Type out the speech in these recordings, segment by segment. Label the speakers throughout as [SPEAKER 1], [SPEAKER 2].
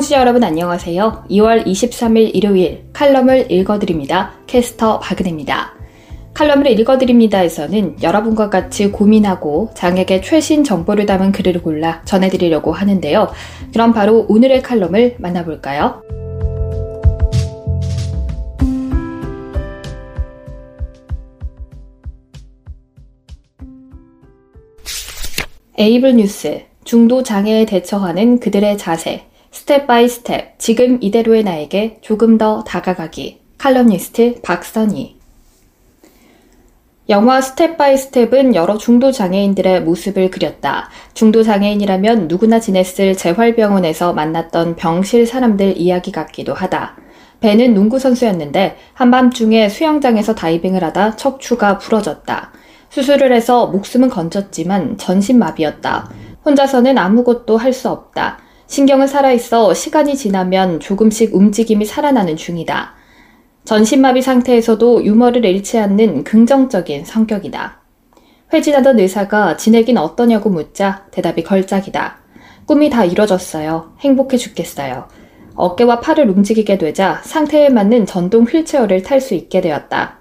[SPEAKER 1] 청취자 여러분 안녕하세요. 2월 23일 일요일 칼럼을 읽어드립니다. 캐스터 박은혜입니다. 칼럼을 읽어드립니다에서는 여러분과 같이 고민하고 장애계 최신 정보를 담은 글을 골라 전해드리려고 하는데요. 그럼 바로 오늘의 칼럼을 만나볼까요? 에이블 뉴스 중도 장애에 대처하는 그들의 자세 step by step, 지금 이대로의 나에게 조금 더 다가가기. 칼럼니스트 박선희. 영화 step by step은 여러 중도 장애인들의 모습을 그렸다. 중도 장애인이라면 누구나 지냈을 재활병원에서 만났던 병실 사람들 이야기 같기도 하다. 벤은 농구 선수였는데 한밤중에 수영장에서 다이빙을 하다 척추가 부러졌다. 수술을 해서 목숨은 건졌지만 전신마비였다. 혼자서는 아무것도 할 수 없다. 신경은 살아있어 시간이 지나면 조금씩 움직임이 살아나는 중이다. 전신마비 상태에서도 유머를 잃지 않는 긍정적인 성격이다. 회진하던 의사가 지내긴 어떠냐고 묻자 대답이 걸작이다. 꿈이 다 이뤄졌어요. 행복해 죽겠어요. 어깨와 팔을 움직이게 되자 상태에 맞는 전동 휠체어를 탈 수 있게 되었다.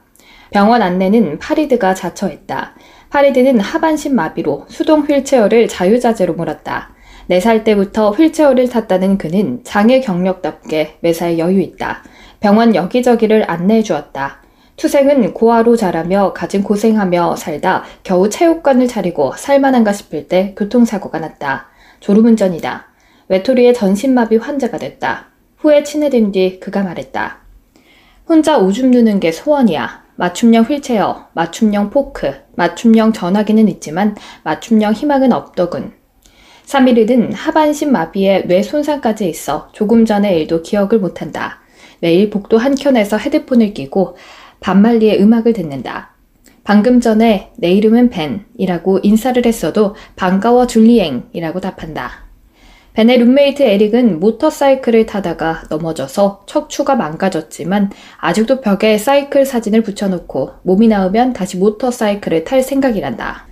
[SPEAKER 1] 병원 안내는 파리드가 자처했다. 파리드는 하반신 마비로 수동 휠체어를 자유자재로 몰았다. 4살 때부터 휠체어를 탔다는 그는 장애 경력답게 매사에 여유 있다. 병원 여기저기를 안내해 주었다. 투생은 고아로 자라며 가진 고생하며 살다 겨우 체육관을 차리고 살만한가 싶을 때 교통사고가 났다. 졸음운전이다. 외톨이의 전신마비 환자가 됐다. 후에 친해진 뒤 그가 말했다. 혼자 오줌 누는 게 소원이야. 맞춤형 휠체어, 맞춤형 포크, 맞춤형 전화기는 있지만 맞춤형 희망은 없더군. 3일은 하반신 마비에 뇌 손상까지 있어 조금 전의 일도 기억을 못한다. 매일 복도 한켠에서 헤드폰을 끼고 밥 말리의 음악을 듣는다. 방금 전에 내 이름은 벤이라고 인사를 했어도 반가워 줄리앵이라고 답한다. 벤의 룸메이트 에릭은 모터사이클을 타다가 넘어져서 척추가 망가졌지만 아직도 벽에 사이클 사진을 붙여놓고 몸이 나으면 다시 모터사이클을 탈 생각이란다.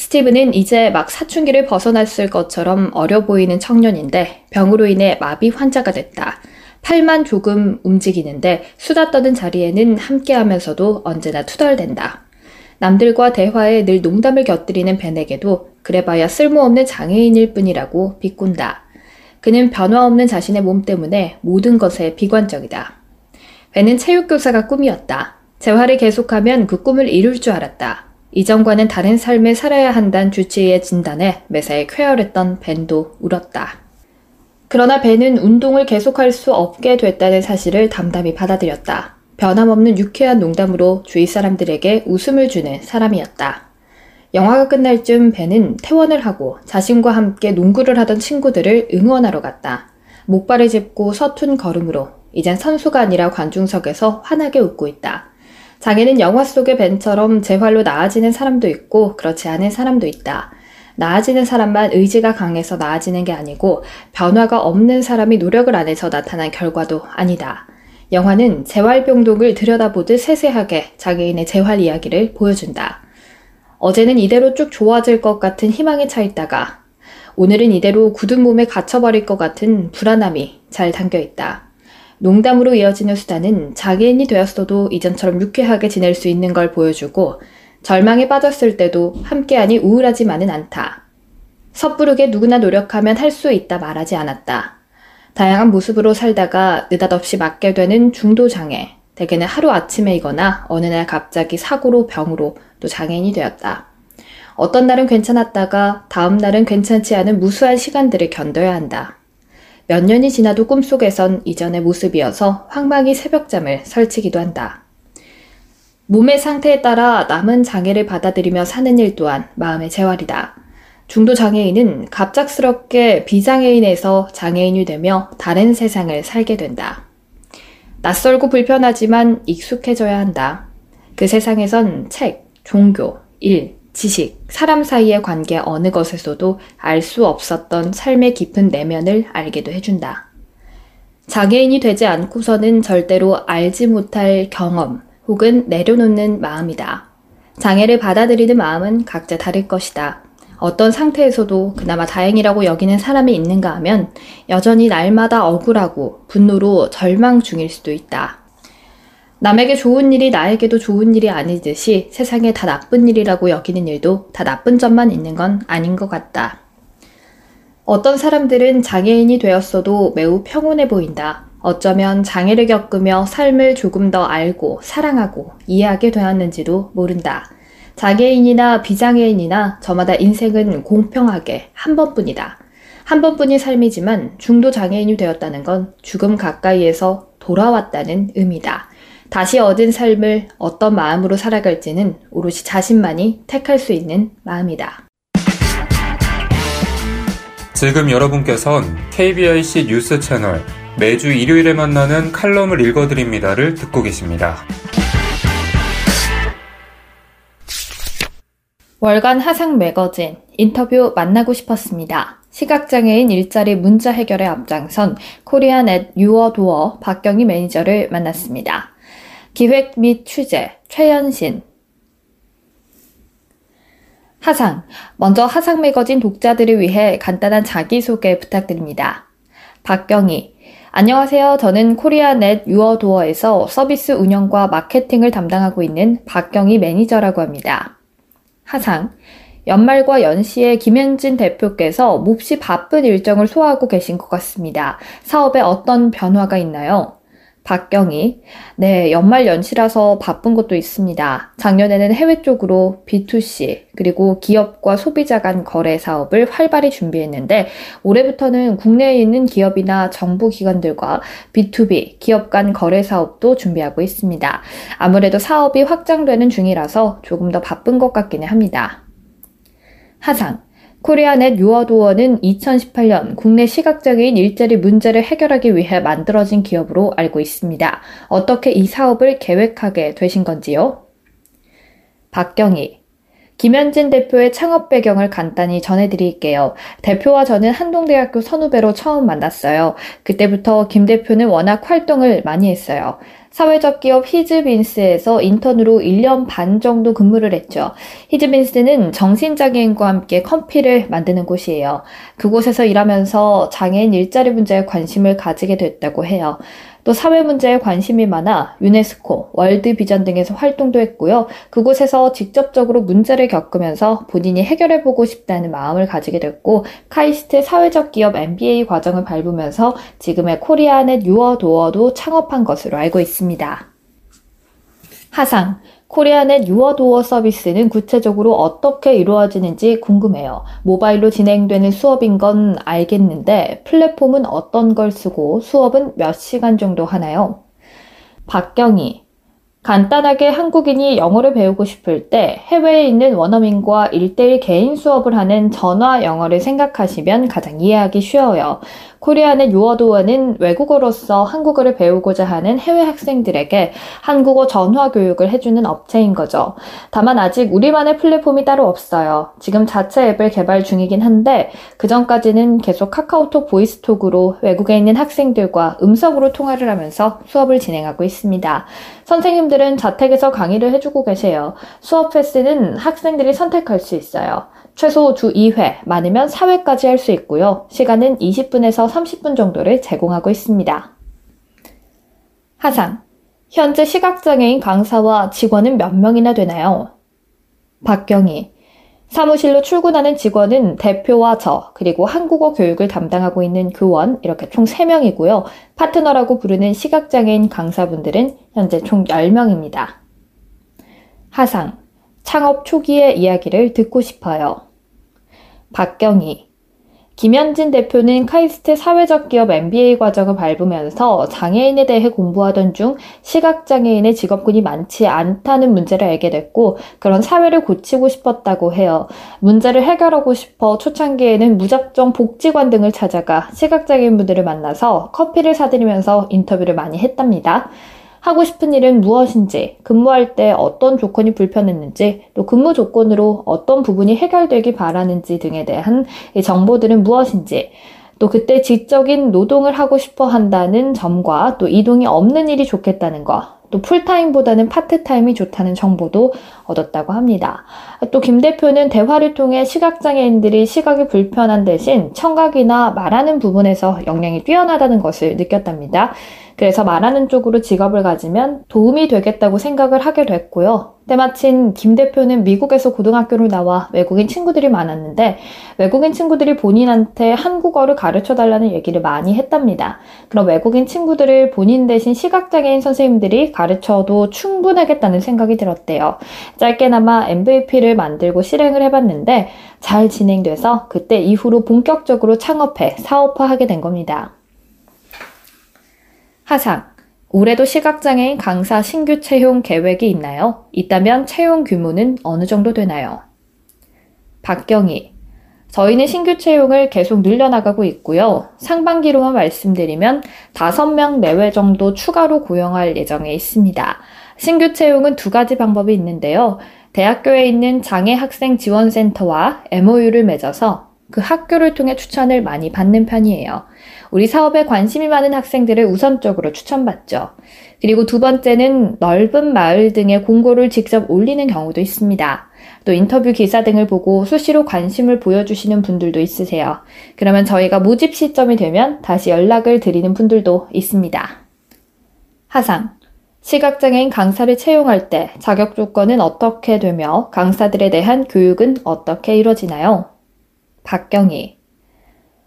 [SPEAKER 1] 스티브는 이제 막 사춘기를 벗어났을 것처럼 어려 보이는 청년인데 병으로 인해 마비 환자가 됐다. 팔만 조금 움직이는데 수다 떠는 자리에는 함께 하면서도 언제나 투덜댄다. 남들과 대화에 늘 농담을 곁들이는 벤에게도 그래봐야 쓸모없는 장애인일 뿐이라고 비꾼다. 그는 변화 없는 자신의 몸 때문에 모든 것에 비관적이다. 벤은 체육교사가 꿈이었다. 재활을 계속하면 그 꿈을 이룰 줄 알았다. 이전과는 다른 삶을 살아야 한다는 주치의의 진단에 매사에 쾌활했던 벤도 울었다. 그러나 벤은 운동을 계속할 수 없게 됐다는 사실을 담담히 받아들였다. 변함없는 유쾌한 농담으로 주위 사람들에게 웃음을 주는 사람이었다. 영화가 끝날 쯤 벤은 퇴원을 하고 자신과 함께 농구를 하던 친구들을 응원하러 갔다. 목발을 짚고 서툰 걸음으로 이젠 선수가 아니라 관중석에서 환하게 웃고 있다. 장애는 영화 속의 벤처럼 재활로 나아지는 사람도 있고 그렇지 않은 사람도 있다. 나아지는 사람만 의지가 강해서 나아지는 게 아니고 변화가 없는 사람이 노력을 안 해서 나타난 결과도 아니다. 영화는 재활병동을 들여다보듯 세세하게 장애인의 재활 이야기를 보여준다. 어제는 이대로 쭉 좋아질 것 같은 희망에 차 있다가 오늘은 이대로 굳은 몸에 갇혀버릴 것 같은 불안함이 잘 담겨 있다. 농담으로 이어지는 수다는 장애인이 되었어도 이전처럼 유쾌하게 지낼 수 있는 걸 보여주고 절망에 빠졌을 때도 함께하니 우울하지만은 않다. 섣부르게 누구나 노력하면 할 수 있다 말하지 않았다. 다양한 모습으로 살다가 느닷없이 맞게 되는 중도 장애, 대개는 하루 아침에이거나 어느 날 갑자기 사고로 병으로 또 장애인이 되었다. 어떤 날은 괜찮았다가 다음 날은 괜찮지 않은 무수한 시간들을 견뎌야 한다. 몇 년이 지나도 꿈속에선 이전의 모습이어서 황망히 새벽잠을 설치기도 한다. 몸의 상태에 따라 남은 장애를 받아들이며 사는 일 또한 마음의 재활이다. 중도 장애인은 갑작스럽게 비장애인에서 장애인이 되며 다른 세상을 살게 된다. 낯설고 불편하지만 익숙해져야 한다. 그 세상에선 책, 종교, 일, 지식, 사람 사이의 관계 어느 것에서도 알 수 없었던 삶의 깊은 내면을 알게도 해준다. 장애인이 되지 않고서는 절대로 알지 못할 경험 혹은 내려놓는 마음이다. 장애를 받아들이는 마음은 각자 다를 것이다. 어떤 상태에서도 그나마 다행이라고 여기는 사람이 있는가 하면 여전히 날마다 억울하고 분노로 절망 중일 수도 있다. 남에게 좋은 일이 나에게도 좋은 일이 아니듯이 세상에 다 나쁜 일이라고 여기는 일도 다 나쁜 점만 있는 건 아닌 것 같다. 어떤 사람들은 장애인이 되었어도 매우 평온해 보인다. 어쩌면 장애를 겪으며 삶을 조금 더 알고 사랑하고 이해하게 되었는지도 모른다. 장애인이나 비장애인이나 저마다 인생은 공평하게 한 번뿐이다. 한 번뿐인 삶이지만 중도 장애인이 되었다는 건 죽음 가까이에서 돌아왔다는 의미다. 다시 얻은 삶을 어떤 마음으로 살아갈지는 오롯이 자신만이 택할 수 있는 마음이다.
[SPEAKER 2] 지금 여러분께선 KBIC 뉴스 채널 매주 일요일에 만나는 칼럼을 읽어드립니다를 듣고 계십니다.
[SPEAKER 1] 월간 하상 매거진 인터뷰 만나고 싶었습니다. 시각장애인 일자리 문자 해결에 앞장선 코리안 앳 유어도어 박경희 매니저를 만났습니다. 기획 및 취재 최연신 하상 먼저 하상 매거진 독자들을 위해 간단한 자기소개 부탁드립니다. 박경희 안녕하세요. 저는 코리아넷 유어도어에서 서비스 운영과 마케팅을 담당하고 있는 박경희 매니저라고 합니다. 하상. 연말과 연시에 김현진 대표께서 몹시 바쁜 일정을 소화하고 계신 것 같습니다. 사업에 어떤 변화가 있나요? 박경희. 네, 연말 연시라서 바쁜 것도 있습니다. 작년에는 해외 쪽으로 B2C, 그리고 기업과 소비자 간 거래 사업을 활발히 준비했는데, 올해부터는 국내에 있는 기업이나 정부 기관들과 B2B, 기업 간 거래 사업도 준비하고 있습니다. 아무래도 사업이 확장되는 중이라서 조금 더 바쁜 것 같기는 합니다. 하상. 코리아넷 유어도어는 2018년 국내 시각장애인 일자리 문제를 해결하기 위해 만들어진 기업으로 알고 있습니다. 어떻게 이 사업을 계획하게 되신 건지요? 박경희. 김현진 대표의 창업 배경을 간단히 전해드릴게요. 대표와 저는 한동대학교 선후배로 처음 만났어요. 그때부터 김 대표는 워낙 활동을 많이 했어요. 사회적 기업 히즈빈스에서 인턴으로 1년 반 정도 근무를 했죠. 히즈빈스는 정신장애인과 함께 커피를 만드는 곳이에요. 그곳에서 일하면서 장애인 일자리 문제에 관심을 가지게 됐다고 해요. 또 사회 문제에 관심이 많아 유네스코, 월드 비전 등에서 활동도 했고요. 그곳에서 직접적으로 문제를 겪으면서 본인이 해결해보고 싶다는 마음을 가지게 됐고, 카이스트 사회적 기업 MBA 과정을 밟으면서 지금의 코리아넷 유어도어도 창업한 것으로 알고 있습니다. 하상, Korean at Your Door 서비스는 구체적으로 어떻게 이루어지는지 궁금해요. 모바일로 진행되는 수업인 건 알겠는데 플랫폼은 어떤 걸 쓰고 수업은 몇 시간 정도 하나요? 박경희 간단하게 한국인이 영어를 배우고 싶을 때 해외에 있는 원어민과 1대1 개인 수업을 하는 전화 영어를 생각하시면 가장 이해하기 쉬워요. Korean at Your Door는 외국어로서 한국어를 배우고자 하는 해외 학생들에게 한국어 전화 교육을 해주는 업체인 거죠. 다만 아직 우리만의 플랫폼이 따로 없어요. 지금 자체 앱을 개발 중이긴 한데 그 전까지는 계속 카카오톡 보이스톡으로 외국에 있는 학생들과 음성으로 통화를 하면서 수업을 진행하고 있습니다. 선생님들은 자택에서 강의를 해주고 계세요. 수업 패스는 학생들이 선택할 수 있어요. 최소 주 2회, 많으면 4회까지 할 수 있고요. 시간은 20분에서 30분 정도를 제공하고 있습니다. 하상. 현재 시각장애인 강사와 직원은 몇 명이나 되나요? 박경희. 사무실로 출근하는 직원은 대표와 저, 그리고 한국어 교육을 담당하고 있는 교원, 이렇게 총 3명이고요. 파트너라고 부르는 시각장애인 강사분들은 현재 총 10명입니다. 하상. 창업 초기의 이야기를 듣고 싶어요. 박경희. 김현진 대표는 카이스트 사회적 기업 MBA 과정을 밟으면서 장애인에 대해 공부하던 중 시각장애인의 직업군이 많지 않다는 문제를 알게 됐고 그런 사회를 고치고 싶었다고 해요. 문제를 해결하고 싶어 초창기에는 무작정 복지관 등을 찾아가 시각장애인 분들을 만나서 커피를 사드리면서 인터뷰를 많이 했답니다. 하고 싶은 일은 무엇인지, 근무할 때 어떤 조건이 불편했는지, 또 근무 조건으로 어떤 부분이 해결되기 바라는지 등에 대한 정보들은 무엇인지, 또 그때 지적인 노동을 하고 싶어 한다는 점과 또 이동이 없는 일이 좋겠다는 것, 또 풀타임보다는 파트타임이 좋다는 정보도 얻었다고 합니다. 또 김 대표는 대화를 통해 시각장애인들이 시각이 불편한 대신 청각이나 말하는 부분에서 역량이 뛰어나다는 것을 느꼈답니다. 그래서 말하는 쪽으로 직업을 가지면 도움이 되겠다고 생각을 하게 됐고요. 때마침 김 대표는 미국에서 고등학교를 나와 외국인 친구들이 많았는데 외국인 친구들이 본인한테 한국어를 가르쳐 달라는 얘기를 많이 했답니다. 그럼 외국인 친구들을 본인 대신 시각장애인 선생님들이 가르쳐도 충분하겠다는 생각이 들었대요. 짧게나마 MVP를 만들고 실행을 해봤는데 잘 진행돼서 그때 이후로 본격적으로 창업해 사업화하게 된 겁니다. 하상 올해도 시각장애인 강사 신규 채용 계획이 있나요? 있다면 채용 규모는 어느 정도 되나요? 박경희. 저희는 신규 채용을 계속 늘려나가고 있고요. 상반기로만 말씀드리면 5명 내외 정도 추가로 고용할 예정에 있습니다. 신규 채용은 두 가지 방법이 있는데요. 대학교에 있는 장애 학생 지원센터와 MOU를 맺어서 그 학교를 통해 추천을 많이 받는 편이에요. 우리 사업에 관심이 많은 학생들을 우선적으로 추천받죠. 그리고 두 번째는 넓은 마을 등의 공고를 직접 올리는 경우도 있습니다. 또 인터뷰 기사 등을 보고 수시로 관심을 보여주시는 분들도 있으세요. 그러면 저희가 모집 시점이 되면 다시 연락을 드리는 분들도 있습니다. 하상. 시각장애인 강사를 채용할 때 자격 조건은 어떻게 되며 강사들에 대한 교육은 어떻게 이루어지나요? 박경희.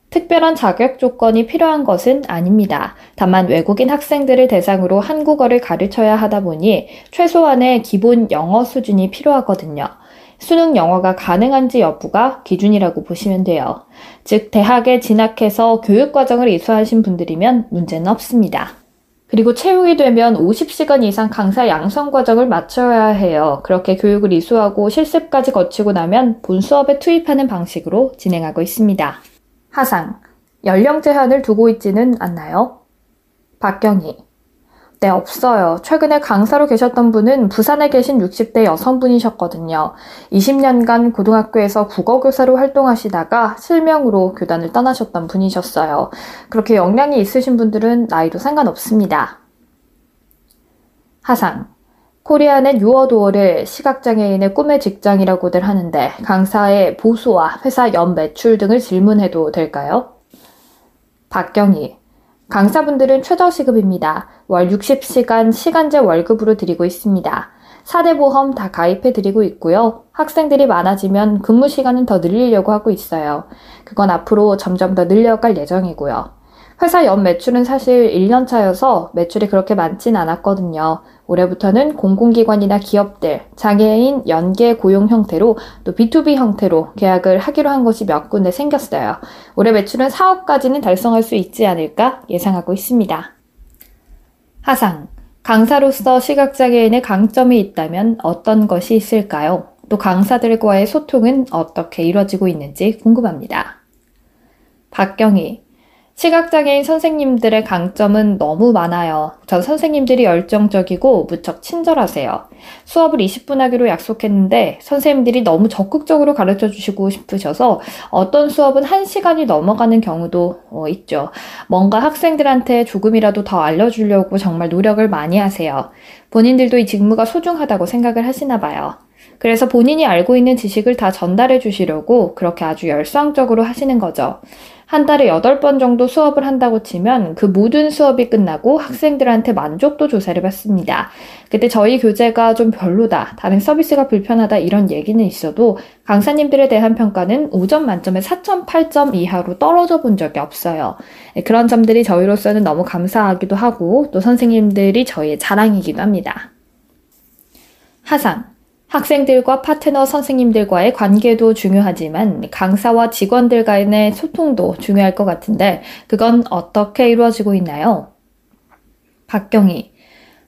[SPEAKER 1] 특별한 자격 조건이 필요한 것은 아닙니다. 다만 외국인 학생들을 대상으로 한국어를 가르쳐야 하다 보니 최소한의 기본 영어 수준이 필요하거든요. 수능 영어가 가능한지 여부가 기준이라고 보시면 돼요. 즉, 대학에 진학해서 교육과정을 이수하신 분들이면 문제는 없습니다. 그리고 채용이 되면 50시간 이상 강사 양성 과정을 마쳐야 해요. 그렇게 교육을 이수하고 실습까지 거치고 나면 본 수업에 투입하는 방식으로 진행하고 있습니다. 하상. 연령 제한을 두고 있지는 않나요? 박경희. 네, 없어요. 최근에 강사로 계셨던 분은 부산에 계신 60대 여성분이셨거든요. 20년간 고등학교에서 국어교사로 활동하시다가 실명으로 교단을 떠나셨던 분이셨어요. 그렇게 역량이 있으신 분들은 나이도 상관없습니다. 하상. 코리아는 유어도어를 시각장애인의 꿈의 직장이라고들 하는데 강사의 보수와 회사 연 매출 등을 질문해도 될까요? 박경희. 강사분들은 최저시급입니다. 월 60시간 시간제 월급으로 드리고 있습니다. 4대 보험 다 가입해 드리고 있고요. 학생들이 많아지면 근무 시간은 더 늘리려고 하고 있어요. 그건 앞으로 점점 더 늘려갈 예정이고요. 회사 연 매출은 사실 1년 차여서 매출이 그렇게 많진 않았거든요. 올해부터는 공공기관이나 기업들, 장애인 연계 고용 형태로 또 B2B 형태로 계약을 하기로 한 것이 몇 군데 생겼어요. 올해 매출은 4억까지는 달성할 수 있지 않을까 예상하고 있습니다. 하상. 강사로서 시각장애인의 강점이 있다면 어떤 것이 있을까요? 또 강사들과의 소통은 어떻게 이루어지고 있는지 궁금합니다. 박경희. 시각장애인 선생님들의 강점은 너무 많아요. 전 선생님들이 열정적이고 무척 친절하세요. 수업을 20분 하기로 약속했는데 선생님들이 너무 적극적으로 가르쳐 주시고 싶으셔서 어떤 수업은 1시간이 넘어가는 경우도 어, 있죠. 뭔가 학생들한테 조금이라도 더 알려주려고 정말 노력을 많이 하세요. 본인들도 이 직무가 소중하다고 생각을 하시나 봐요. 그래서 본인이 알고 있는 지식을 다 전달해 주시려고 그렇게 아주 열성적으로 하시는 거죠. 한 달에 8번 정도 수업을 한다고 치면 그 모든 수업이 끝나고 학생들한테 만족도 조사를 받습니다. 그때 저희 교재가 좀 별로다, 다른 서비스가 불편하다 이런 얘기는 있어도 강사님들에 대한 평가는 5점 만점에 4.8점 이하로 떨어져 본 적이 없어요. 네, 그런 점들이 저희로서는 너무 감사하기도 하고 또 선생님들이 저희의 자랑이기도 합니다. 하상. 학생들과 파트너 선생님들과의 관계도 중요하지만 강사와 직원들 간의 소통도 중요할 것 같은데 그건 어떻게 이루어지고 있나요? 박경희.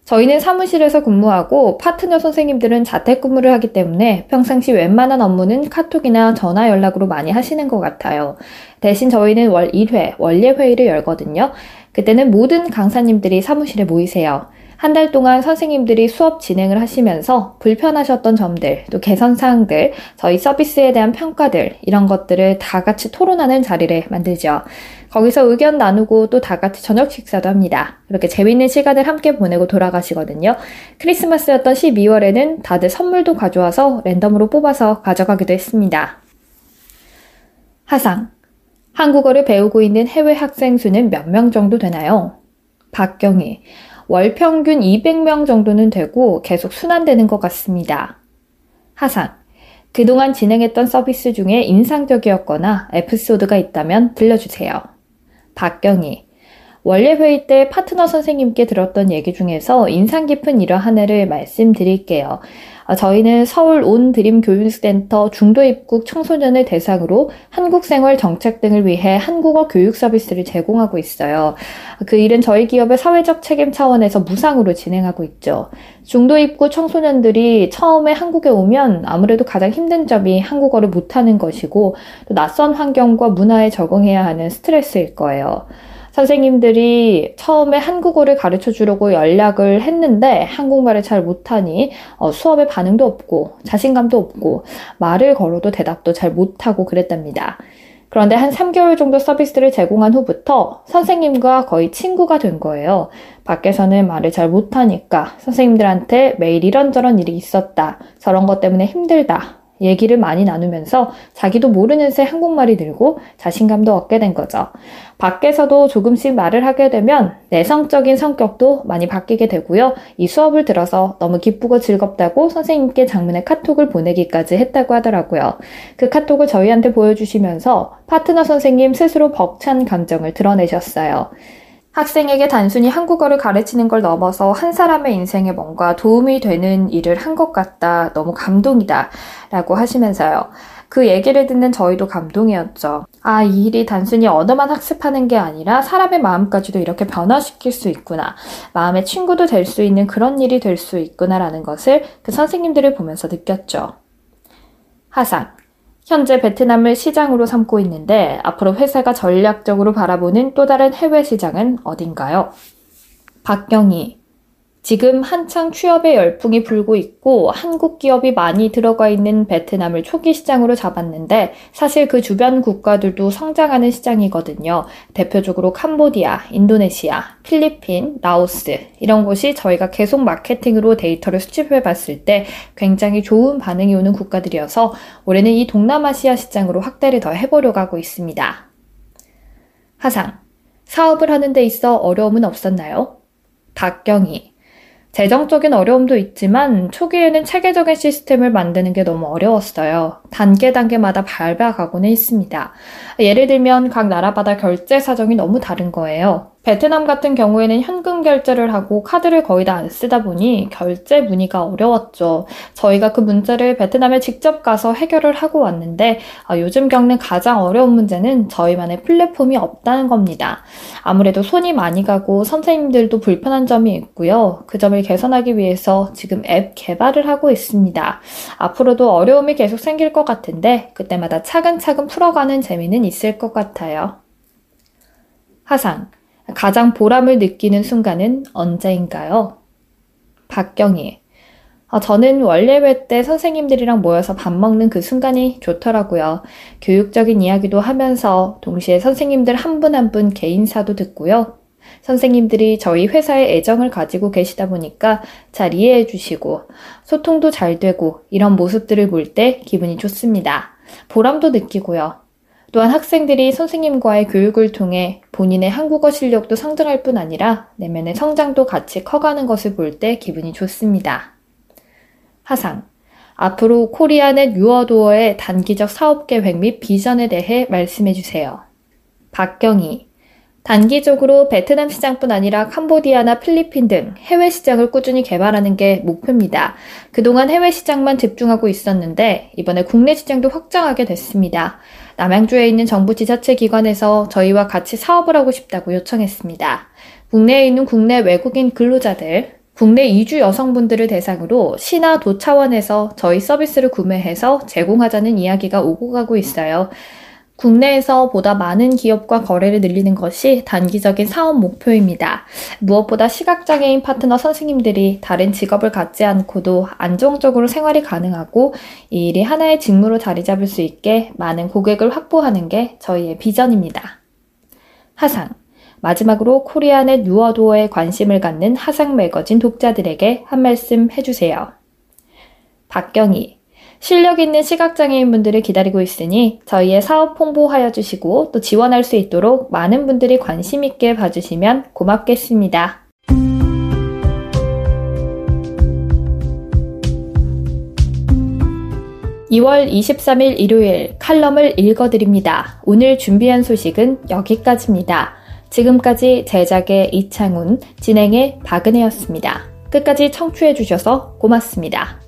[SPEAKER 1] 저희는 사무실에서 근무하고 파트너 선생님들은 자택근무를 하기 때문에 평상시 웬만한 업무는 카톡이나 전화 연락으로 많이 하시는 것 같아요. 대신 저희는 월 1회 원례 회의를 열거든요. 그때는 모든 강사님들이 사무실에 모이세요. 한 달 동안 선생님들이 수업 진행을 하시면서 불편하셨던 점들, 또 개선 사항들, 저희 서비스에 대한 평가들, 이런 것들을 다 같이 토론하는 자리를 만들죠. 거기서 의견 나누고 또 다 같이 저녁 식사도 합니다. 이렇게 재밌는 시간을 함께 보내고 돌아가시거든요. 크리스마스였던 12월에는 다들 선물도 가져와서 랜덤으로 뽑아서 가져가기도 했습니다. 하상. 한국어를 배우고 있는 해외 학생 수는 몇 명 정도 되나요? 박경희. 월 평균 200명 정도는 되고 계속 순환되는 것 같습니다. 하상. 그동안 진행했던 서비스 중에 인상적이었거나 에피소드가 있다면 들려주세요. 박경희. 원래 회의 때 파트너 선생님께 들었던 얘기 중에서 인상 깊은 이러한 해를 말씀드릴게요. 아, 저희는 서울 온 드림 교육센터 중도 입국 청소년을 대상으로 한국 생활 정책 등을 위해 한국어 교육 서비스를 제공하고 있어요. 그 일은 저희 기업의 사회적 책임 차원에서 무상으로 진행하고 있죠. 중도 입국 청소년들이 처음에 한국에 오면 아무래도 가장 힘든 점이 한국어를 못하는 것이고 또 낯선 환경과 문화에 적응해야 하는 스트레스일 거예요. 선생님들이 처음에 한국어를 가르쳐 주려고 연락을 했는데 한국말을 잘 못하니 어, 수업에 반응도 없고 자신감도 없고 말을 걸어도 대답도 잘 못하고 그랬답니다. 그런데 한 3개월 정도 서비스를 제공한 후부터 선생님과 거의 친구가 된 거예요. 밖에서는 말을 잘 못하니까 선생님들한테 매일 이런저런 일이 있었다. 저런 것 때문에 힘들다. 얘기를 많이 나누면서 자기도 모르는 새 한국말이 늘고 자신감도 얻게 된 거죠. 밖에서도 조금씩 말을 하게 되면 내성적인 성격도 많이 바뀌게 되고요. 이 수업을 들어서 너무 기쁘고 즐겁다고 선생님께 장문의 카톡을 보내기까지 했다고 하더라고요. 그 카톡을 저희한테 보여주시면서 파트너 선생님 스스로 벅찬 감정을 드러내셨어요. 학생에게 단순히 한국어를 가르치는 걸 넘어서 한 사람의 인생에 뭔가 도움이 되는 일을 한 것 같다. 너무 감동이다. 라고 하시면서요. 그 얘기를 듣는 저희도 감동이었죠. 아, 이 일이 단순히 언어만 학습하는 게 아니라 사람의 마음까지도 이렇게 변화시킬 수 있구나. 마음의 친구도 될 수 있는 그런 일이 될 수 있구나라는 것을 그 선생님들을 보면서 느꼈죠. 하상. 현재 베트남을 시장으로 삼고 있는데 앞으로 회사가 전략적으로 바라보는 또 다른 해외 시장은 어딘가요? 박경희. 지금 한창 취업의 열풍이 불고 있고 한국 기업이 많이 들어가 있는 베트남을 초기 시장으로 잡았는데 사실 그 주변 국가들도 성장하는 시장이거든요. 대표적으로 캄보디아, 인도네시아, 필리핀, 라오스 이런 곳이 저희가 계속 마케팅으로 데이터를 수집해 봤을 때 굉장히 좋은 반응이 오는 국가들이어서 올해는 이 동남아시아 시장으로 확대를 더 해보려고 하고 있습니다. 하상. 사업을 하는 데 있어 어려움은 없었나요? 박경희. 재정적인 어려움도 있지만 초기에는 체계적인 시스템을 만드는 게 너무 어려웠어요. 단계 단계마다 밟아가고는 있습니다. 예를 들면 각 나라마다 결제 사정이 너무 다른 거예요. 베트남 같은 경우에는 현금 결제를 하고 카드를 거의 다 안 쓰다 보니 결제 문의가 어려웠죠. 저희가 그 문제를 베트남에 직접 가서 해결을 하고 왔는데 아, 요즘 겪는 가장 어려운 문제는 저희만의 플랫폼이 없다는 겁니다. 아무래도 손이 많이 가고 선생님들도 불편한 점이 있고요. 그 점을 개선하기 위해서 지금 앱 개발을 하고 있습니다. 앞으로도 어려움이 계속 생길 것 같은데 그때마다 차근차근 풀어가는 재미는 있을 것 같아요. 하상. 가장 보람을 느끼는 순간은 언제인가요? 박경희. 아, 저는 원래회 때 선생님들이랑 모여서 밥 먹는 그 순간이 좋더라고요. 교육적인 이야기도 하면서 동시에 선생님들 한 분 한 분 개인사도 듣고요. 선생님들이 저희 회사에 애정을 가지고 계시다 보니까 잘 이해해 주시고 소통도 잘 되고 이런 모습들을 볼 때 기분이 좋습니다. 보람도 느끼고요. 또한 학생들이 선생님과의 교육을 통해 본인의 한국어 실력도 성장할 뿐 아니라 내면의 성장도 같이 커가는 것을 볼 때 기분이 좋습니다. 하상. 앞으로 코리아넷 유어도어의 단기적 사업 계획 및 비전에 대해 말씀해 주세요. 박경희. 단기적으로 베트남 시장뿐 아니라 캄보디아나 필리핀 등 해외 시장을 꾸준히 개발하는 게 목표입니다. 그동안 해외 시장만 집중하고 있었는데 이번에 국내 시장도 확장하게 됐습니다. 남양주에 있는 정부 지자체 기관에서 저희와 같이 사업을 하고 싶다고 요청했습니다. 국내에 있는 국내 외국인 근로자들, 국내 이주 여성분들을 대상으로 시나 도 차원에서 저희 서비스를 구매해서 제공하자는 이야기가 오고 가고 있어요. 국내에서 보다 많은 기업과 거래를 늘리는 것이 단기적인 사업 목표입니다. 무엇보다 시각장애인 파트너 선생님들이 다른 직업을 갖지 않고도 안정적으로 생활이 가능하고 이 일이 하나의 직무로 자리 잡을 수 있게 많은 고객을 확보하는 게 저희의 비전입니다. 하상. 마지막으로 코리안의 뉴어도어에 관심을 갖는 하상 매거진 독자들에게 한 말씀 해주세요. 박경희. 실력 있는 시각장애인분들을 기다리고 있으니 저희의 사업 홍보하여 주시고 또 지원할 수 있도록 많은 분들이 관심 있게 봐주시면 고맙겠습니다. 2월 23일 일요일 칼럼을 읽어드립니다. 오늘 준비한 소식은 여기까지입니다. 지금까지 제작의 이창훈, 진행의 박은혜였습니다. 끝까지 청취해주셔서 고맙습니다.